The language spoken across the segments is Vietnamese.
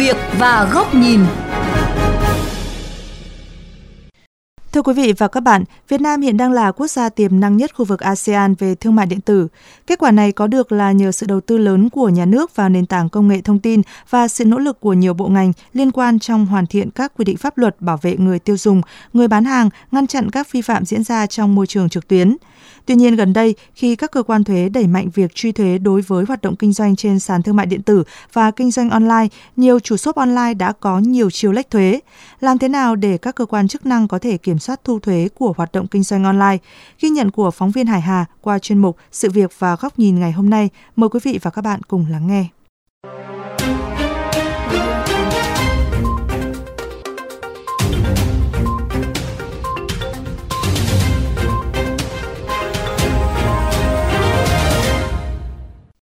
việc và góc nhìn. Thưa quý vị và các bạn, Việt Nam hiện đang là quốc gia tiềm năng nhất khu vực ASEAN về thương mại điện tử. Kết quả này có được là nhờ sự đầu tư lớn của nhà nước vào nền tảng công nghệ thông tin và sự nỗ lực của nhiều bộ ngành liên quan trong hoàn thiện các quy định pháp luật bảo vệ người tiêu dùng, người bán hàng, ngăn chặn các vi phạm diễn ra trong môi trường trực tuyến. Tuy nhiên gần đây, khi các cơ quan thuế đẩy mạnh việc truy thuế đối với hoạt động kinh doanh trên sàn thương mại điện tử và kinh doanh online, nhiều chủ shop online đã có nhiều chiêu lách thuế. Làm thế nào để các cơ quan chức năng có thể kiểm soát thu thuế của hoạt động kinh doanh online? Ghi nhận của phóng viên Hải Hà qua chuyên mục Sự việc và góc nhìn ngày hôm nay. Mời quý vị và các bạn cùng lắng nghe.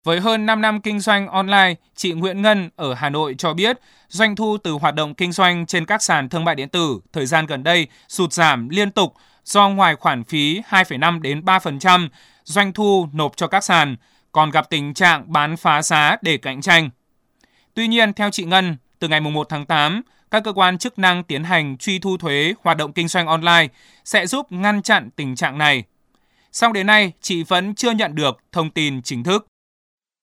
Với hơn 5 năm kinh doanh online, chị Nguyễn Ngân ở Hà Nội cho biết doanh thu từ hoạt động kinh doanh trên các sàn thương mại điện tử thời gian gần đây sụt giảm liên tục do ngoài khoản phí 2,5 đến 3% doanh thu nộp cho các sàn, còn gặp tình trạng bán phá giá để cạnh tranh. Tuy nhiên, theo chị Ngân, từ ngày 1 tháng 8, các cơ quan chức năng tiến hành truy thu thuế hoạt động kinh doanh online sẽ giúp ngăn chặn tình trạng này. Song đến nay, chị vẫn chưa nhận được thông tin chính thức.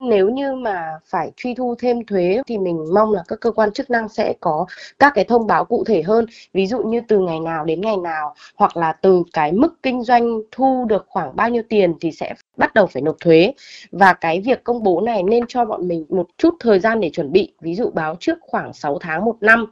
Nếu như mà phải truy thu thêm thuế thì mình mong là các cơ quan chức năng sẽ có các cái thông báo cụ thể hơn, ví dụ như từ ngày nào đến ngày nào hoặc là từ cái mức kinh doanh thu được khoảng bao nhiêu tiền thì sẽ bắt đầu phải nộp thuế. Và cái việc công bố này nên cho bọn mình một chút thời gian để chuẩn bị. Ví dụ báo trước khoảng 6 tháng một năm.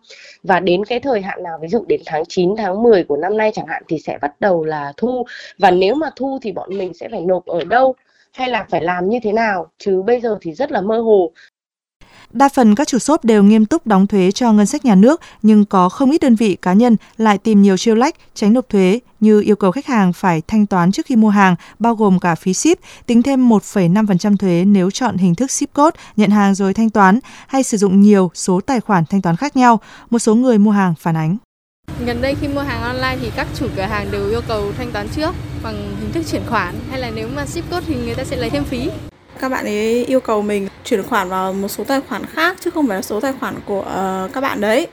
Và đến cái thời hạn nào ví dụ đến tháng 9 tháng 10 của năm nay chẳng hạn thì sẽ bắt đầu là thu. Và nếu mà thu thì bọn mình sẽ phải nộp ở đâu? Hay là phải làm như thế nào chứ bây giờ thì rất là mơ hồ Đa phần các chủ shop đều nghiêm túc đóng thuế cho ngân sách nhà nước, nhưng có không ít đơn vị cá nhân lại tìm nhiều chiêu lách tránh nộp thuế như yêu cầu khách hàng phải thanh toán trước khi mua hàng, bao gồm cả phí ship, tính thêm 1,5% thuế nếu chọn hình thức ship code, nhận hàng rồi thanh toán, hay sử dụng nhiều số tài khoản thanh toán khác nhau, một số người mua hàng phản ánh. Gần đây khi mua hàng online thì các chủ cửa hàng đều yêu cầu thanh toán trước bằng hình thức chuyển khoản hay là nếu mà ship code thì người ta sẽ lấy thêm phí. Các bạn ấy yêu cầu mình chuyển khoản vào một số tài khoản khác chứ không phải là số tài khoản của uh, các bạn đấy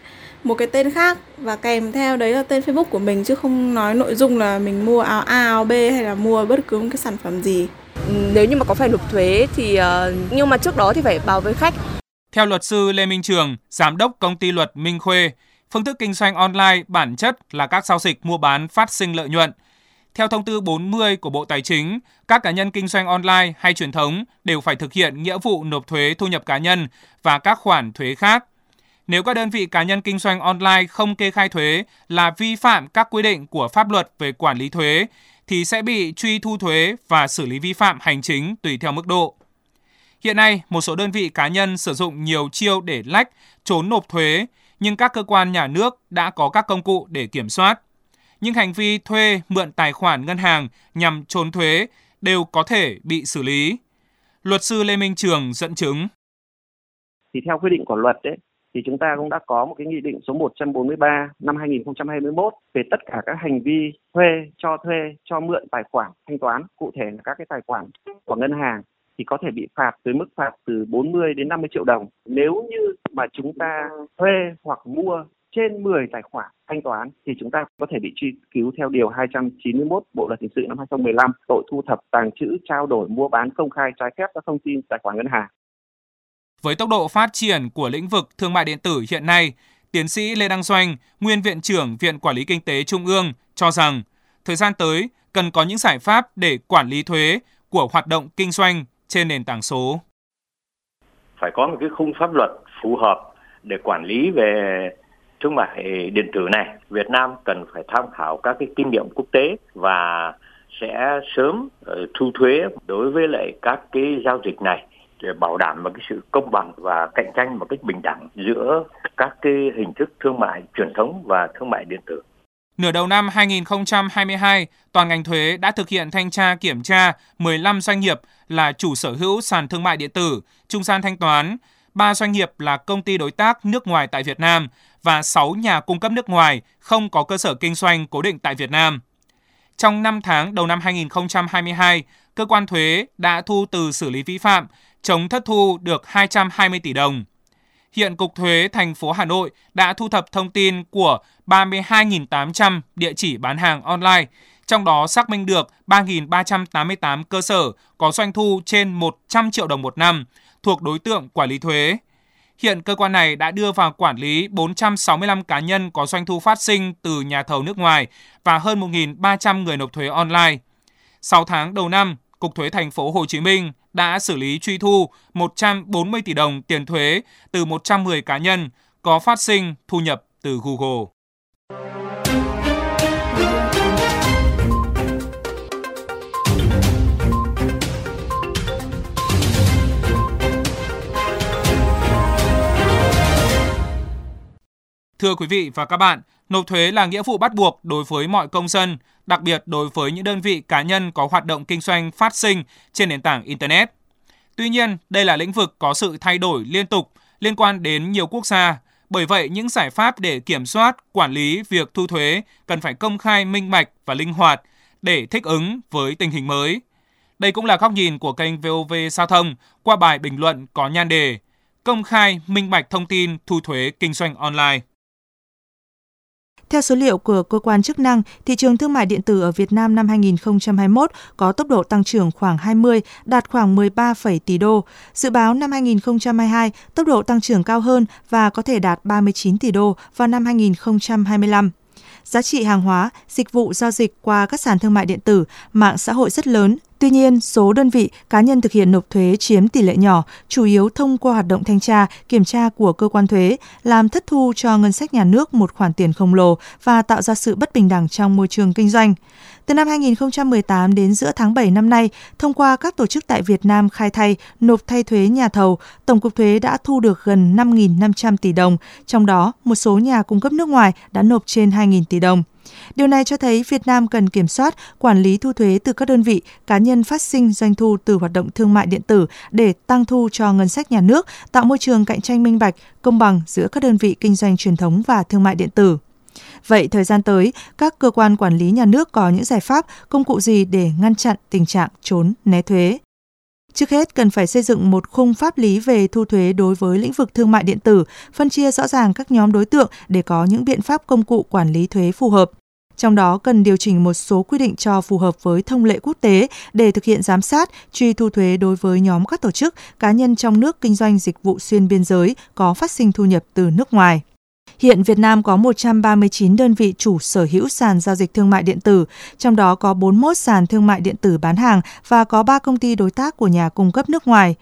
một cái tên khác và kèm theo đấy là tên Facebook của mình chứ không nói nội dung là mình mua áo A áo B hay là mua bất cứ một cái sản phẩm gì. Nếu như mà có phải nộp thuế thì uh, nhưng mà trước đó thì phải báo với khách. Theo luật sư Lê Minh Trường, giám đốc công ty luật Minh Khuê, Phương thức kinh doanh online bản chất là các giao dịch mua bán phát sinh lợi nhuận. Theo thông tư 40 của Bộ Tài chính, các cá nhân kinh doanh online hay truyền thống đều phải thực hiện nghĩa vụ nộp thuế thu nhập cá nhân và các khoản thuế khác. Nếu các đơn vị cá nhân kinh doanh online không kê khai thuế là vi phạm các quy định của pháp luật về quản lý thuế thì sẽ bị truy thu thuế và xử lý vi phạm hành chính tùy theo mức độ. Hiện nay, một số đơn vị cá nhân sử dụng nhiều chiêu để lách, trốn nộp thuế nhưng các cơ quan nhà nước đã có các công cụ để kiểm soát. Nhưng hành vi thuê mượn tài khoản ngân hàng nhằm trốn thuế đều có thể bị xử lý. Luật sư Lê Minh Trường dẫn chứng. Thì theo quy định của luật đấy, thì chúng ta cũng đã có một cái nghị định số 143 năm 2021 về tất cả các hành vi thuê, cho thuê, cho mượn tài khoản thanh toán, cụ thể là các cái tài khoản của ngân hàng thì có thể bị phạt với mức phạt từ 40 đến 50 triệu đồng. Nếu như mà chúng ta thuê hoặc mua trên 10 tài khoản thanh toán thì chúng ta có thể bị truy cứu theo điều 291 Bộ luật hình sự năm 2015 tội thu thập, tàng trữ, trao đổi, mua bán công khai trái phép các thông tin tài khoản ngân hàng. Với tốc độ phát triển của lĩnh vực thương mại điện tử hiện nay, tiến sĩ Lê Đăng Doanh, nguyên viện trưởng Viện Quản lý Kinh tế Trung ương cho rằng thời gian tới cần có những giải pháp để quản lý thuế của hoạt động kinh doanh trên nền tảng số. Phải có một cái khung pháp luật phù hợp để quản lý về thương mại điện tử này. Việt Nam cần phải tham khảo các cái kinh nghiệm quốc tế và sẽ sớm ờ, thu thuế đối với lại các cái giao dịch này để bảo đảm một cái sự công bằng và cạnh tranh một cách bình đẳng giữa các cái hình thức thương mại truyền thống và thương mại điện tử. Nửa đầu năm 2022, toàn ngành thuế đã thực hiện thanh tra kiểm tra 15 doanh nghiệp là chủ sở hữu sàn thương mại điện tử, trung gian thanh toán, 3 doanh nghiệp là công ty đối tác nước ngoài tại Việt Nam và 6 nhà cung cấp nước ngoài không có cơ sở kinh doanh cố định tại Việt Nam. Trong 5 tháng đầu năm 2022, cơ quan thuế đã thu từ xử lý vi phạm, chống thất thu được 220 tỷ đồng hiện Cục Thuế thành phố Hà Nội đã thu thập thông tin của 32.800 địa chỉ bán hàng online, trong đó xác minh được 3.388 cơ sở có doanh thu trên 100 triệu đồng một năm thuộc đối tượng quản lý thuế. Hiện cơ quan này đã đưa vào quản lý 465 cá nhân có doanh thu phát sinh từ nhà thầu nước ngoài và hơn 1.300 người nộp thuế online. 6 tháng đầu năm, Cục Thuế thành phố Hồ Chí Minh đã xử lý truy thu 140 tỷ đồng tiền thuế từ 110 cá nhân có phát sinh thu nhập từ Google. Thưa quý vị và các bạn, nộp thuế là nghĩa vụ bắt buộc đối với mọi công dân, đặc biệt đối với những đơn vị cá nhân có hoạt động kinh doanh phát sinh trên nền tảng Internet. Tuy nhiên, đây là lĩnh vực có sự thay đổi liên tục liên quan đến nhiều quốc gia. Bởi vậy, những giải pháp để kiểm soát, quản lý việc thu thuế cần phải công khai, minh bạch và linh hoạt để thích ứng với tình hình mới. Đây cũng là góc nhìn của kênh VOV Giao thông qua bài bình luận có nhan đề Công khai, minh bạch thông tin thu thuế kinh doanh online. Theo số liệu của cơ quan chức năng, thị trường thương mại điện tử ở Việt Nam năm 2021 có tốc độ tăng trưởng khoảng 20, đạt khoảng 13, tỷ đô. Dự báo năm 2022, tốc độ tăng trưởng cao hơn và có thể đạt 39 tỷ đô vào năm 2025 giá trị hàng hóa, dịch vụ giao dịch qua các sàn thương mại điện tử, mạng xã hội rất lớn, Tuy nhiên, số đơn vị cá nhân thực hiện nộp thuế chiếm tỷ lệ nhỏ, chủ yếu thông qua hoạt động thanh tra, kiểm tra của cơ quan thuế, làm thất thu cho ngân sách nhà nước một khoản tiền khổng lồ và tạo ra sự bất bình đẳng trong môi trường kinh doanh. Từ năm 2018 đến giữa tháng 7 năm nay, thông qua các tổ chức tại Việt Nam khai thay, nộp thay thuế nhà thầu, Tổng cục Thuế đã thu được gần 5.500 tỷ đồng, trong đó một số nhà cung cấp nước ngoài đã nộp trên 2.000 tỷ đồng. Điều này cho thấy Việt Nam cần kiểm soát, quản lý thu thuế từ các đơn vị, cá nhân phát sinh doanh thu từ hoạt động thương mại điện tử để tăng thu cho ngân sách nhà nước, tạo môi trường cạnh tranh minh bạch, công bằng giữa các đơn vị kinh doanh truyền thống và thương mại điện tử. Vậy thời gian tới, các cơ quan quản lý nhà nước có những giải pháp, công cụ gì để ngăn chặn tình trạng trốn, né thuế? Trước hết, cần phải xây dựng một khung pháp lý về thu thuế đối với lĩnh vực thương mại điện tử, phân chia rõ ràng các nhóm đối tượng để có những biện pháp công cụ quản lý thuế phù hợp. Trong đó cần điều chỉnh một số quy định cho phù hợp với thông lệ quốc tế để thực hiện giám sát, truy thu thuế đối với nhóm các tổ chức, cá nhân trong nước kinh doanh dịch vụ xuyên biên giới có phát sinh thu nhập từ nước ngoài. Hiện Việt Nam có 139 đơn vị chủ sở hữu sàn giao dịch thương mại điện tử, trong đó có 41 sàn thương mại điện tử bán hàng và có 3 công ty đối tác của nhà cung cấp nước ngoài.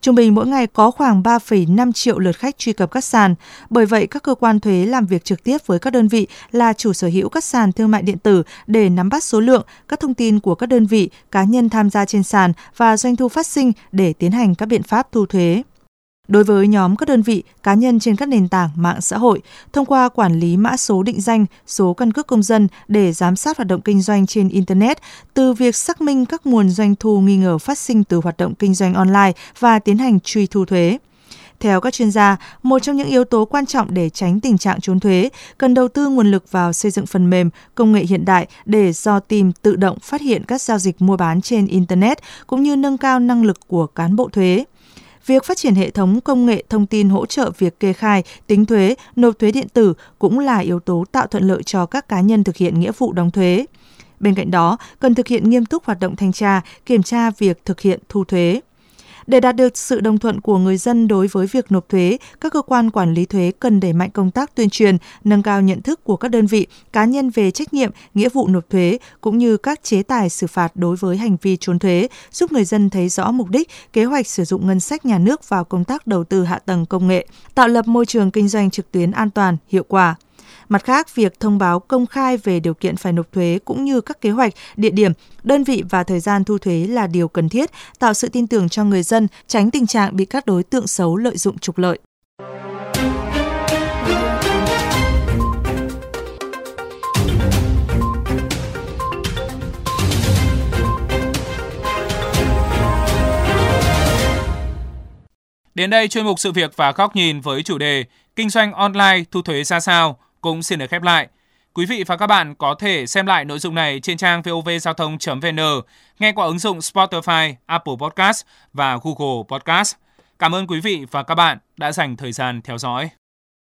Trung bình mỗi ngày có khoảng 3,5 triệu lượt khách truy cập các sàn. Bởi vậy, các cơ quan thuế làm việc trực tiếp với các đơn vị là chủ sở hữu các sàn thương mại điện tử để nắm bắt số lượng, các thông tin của các đơn vị, cá nhân tham gia trên sàn và doanh thu phát sinh để tiến hành các biện pháp thu thuế đối với nhóm các đơn vị, cá nhân trên các nền tảng mạng xã hội thông qua quản lý mã số định danh, số căn cước công dân để giám sát hoạt động kinh doanh trên internet, từ việc xác minh các nguồn doanh thu nghi ngờ phát sinh từ hoạt động kinh doanh online và tiến hành truy thu thuế. Theo các chuyên gia, một trong những yếu tố quan trọng để tránh tình trạng trốn thuế cần đầu tư nguồn lực vào xây dựng phần mềm, công nghệ hiện đại để do tìm tự động phát hiện các giao dịch mua bán trên Internet cũng như nâng cao năng lực của cán bộ thuế. Việc phát triển hệ thống công nghệ thông tin hỗ trợ việc kê khai, tính thuế, nộp thuế điện tử cũng là yếu tố tạo thuận lợi cho các cá nhân thực hiện nghĩa vụ đóng thuế. Bên cạnh đó, cần thực hiện nghiêm túc hoạt động thanh tra, kiểm tra việc thực hiện thu thuế. Để đạt được sự đồng thuận của người dân đối với việc nộp thuế, các cơ quan quản lý thuế cần đẩy mạnh công tác tuyên truyền, nâng cao nhận thức của các đơn vị, cá nhân về trách nhiệm, nghĩa vụ nộp thuế cũng như các chế tài xử phạt đối với hành vi trốn thuế, giúp người dân thấy rõ mục đích, kế hoạch sử dụng ngân sách nhà nước vào công tác đầu tư hạ tầng công nghệ, tạo lập môi trường kinh doanh trực tuyến an toàn, hiệu quả. Mặt khác, việc thông báo công khai về điều kiện phải nộp thuế cũng như các kế hoạch, địa điểm, đơn vị và thời gian thu thuế là điều cần thiết, tạo sự tin tưởng cho người dân, tránh tình trạng bị các đối tượng xấu lợi dụng trục lợi. Đến đây chuyên mục sự việc và góc nhìn với chủ đề Kinh doanh online thu thuế ra sao cũng xin được khép lại. Quý vị và các bạn có thể xem lại nội dung này trên trang vovgiao thông.vn, nghe qua ứng dụng Spotify, Apple Podcast và Google Podcast. Cảm ơn quý vị và các bạn đã dành thời gian theo dõi.